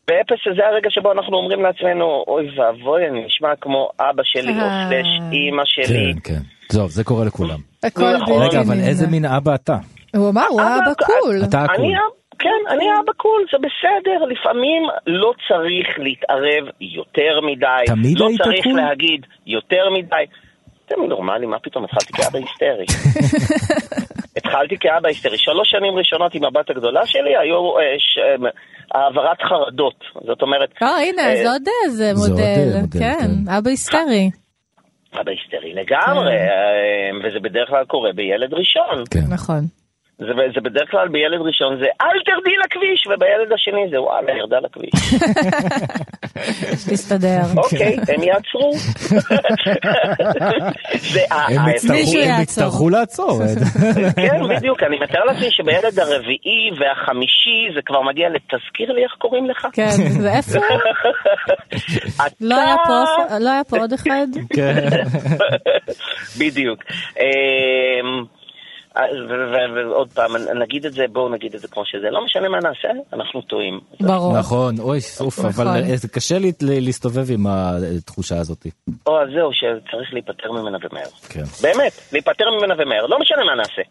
ואפס זה הרגע שבו אנחנו אומרים לעצמנו, אוי ואבוי, אני נשמע כמו אבא שלי או אה. סלש אימא שלי. כן, כן. טוב, זה קורה לכולם. הכל נכון. רגע, אבל. איזה מין אבא אתה? הוא אמר, הוא היה אבא, ב cool. אתה ה cool. כן, אני אבא cool, זה בסדר, לפעמים לא צריך להתערב יותר מדי, תמיד לא היית צריך cool? להגיד יותר מדי. אתם נורמלים, מה פתאום, התחלתי כאבא היסטרי. <laughs> התחלתי כאבא היסטרי. שלוש שנים ראשונות עם הבת הגדולה שלי היו אה, אה, העברת חרדות. זאת אומרת, אה, הנה, אה, זה עוד איזה מודל. כן, כן. אבא היסטרי. אבא היסטרי לגמרי, כן. וזה בדרך כלל קורה בילד ראשון. כן. נכון. זה, זה בדרך כלל בילד ראשון זה אל תרדי לכביש, ובילד השני זה וואלה, ירדה לכביש. <laughs> תסתדר. אוקיי, <laughs> הם יעצרו. <laughs> הם. יצטרכו- לעצור. כן, בדיוק, אני מתאר לעצמי שבילד הרביעי והחמישי זה כבר מגיע לתזכיר לי איך קוראים לך. כן, זה איפה? אתה- לא היה פה אף- לא היה פה עוד אחד? כן. בדיוק. ו- ועוד פעם, נגיד את זה, בואו נגיד את זה כמו שזה, לא משנה מה נעשה, אנחנו טועים. ברור. נכון, אוי, אבל נכון. אה, זה קשה לי להסתובב עם התחושה הזאת. או אז זהו, שצריך להיפטר ממנה ומהר. כן. באמת, להיפטר ממנה ומהר, לא משנה מה נעשה.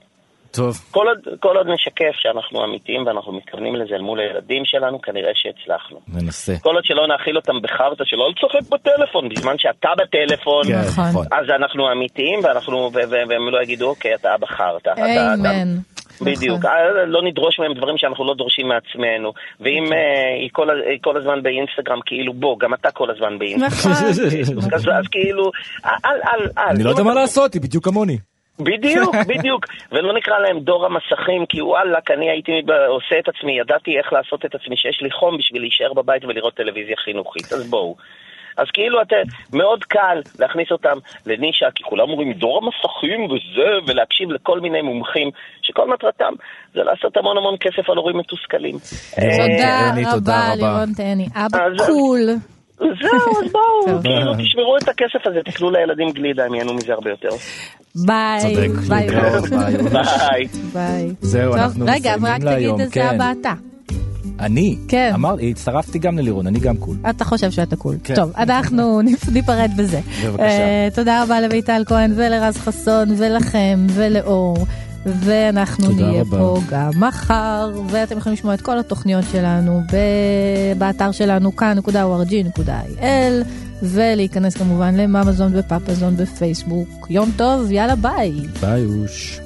טוב, כל עוד, כל עוד נשקף שאנחנו אמיתיים ואנחנו מתכוונים לזה אל מול הילדים שלנו, כנראה שהצלחנו. ננסה. כל עוד שלא נאכיל אותם בחרטא שלא לשחק בטלפון, בזמן שאתה בטלפון, כן, נכון. נכון. אז אנחנו אמיתיים ואנחנו, ו- ו- והם לא יגידו, אוקיי, אתה אבא חרטא. אמן. בדיוק, נכון. אה, לא נדרוש מהם דברים שאנחנו לא דורשים מעצמנו. ואם נכון. אה, היא כל ה- היא כל הזמן באינסטגרם, כאילו בוא, גם אתה כל הזמן באינסטגרם. נכון. <laughs> אז אז כאילו, אל, אל, אל. אני לא יודע מה לעשות, היא בדיוק כמוני. בדיוק, <laughs> בדיוק. ולא נקרא להם דור המסכים, כי וואלכ, אני הייתי עושה את עצמי, ידעתי איך לעשות את עצמי, שיש לי חום בשביל להישאר בבית ולראות טלוויזיה חינוכית, אז בואו. אז כאילו אתה, מאוד קל להכניס אותם לנישה, כי כולם אומרים דור המסכים וזה, ולהקשיב לכל מיני מומחים, שכל מטרתם זה לעשות המון המון כסף על הורים מתוסכלים. אה, תודה תודה רבה. לירון טני, אבא אז- cool. זהו, אז בואו. כאילו, תשמרו את הכסף הזה, תקנו לילדים גלידה, הם ייהנו מזה הרבה יותר. ביי. צודק, ביי. ביי. ביי. זהו, אנחנו רגע, מסיימים רק תגיד להיום, איזה כן. אבא אתה. אני? כן. אמרתי, הצטרפתי גם ללירון, אני גם cool. אתה חושב שאתה cool. כן. טוב, אנחנו <laughs> ניפרד בזה. בבקשה. אה, תודה רבה למיטל כהן ולרז חסון ולכם ולאור. ואנחנו נהיה רבה. פה גם מחר, ואתם יכולים לשמוע את כל התוכניות שלנו ב- באתר שלנו כאן.org.il, ולהיכנס כמובן לממזון ופפזון בפייסבוק. יום טוב, יאללה ביי. ביי אוש.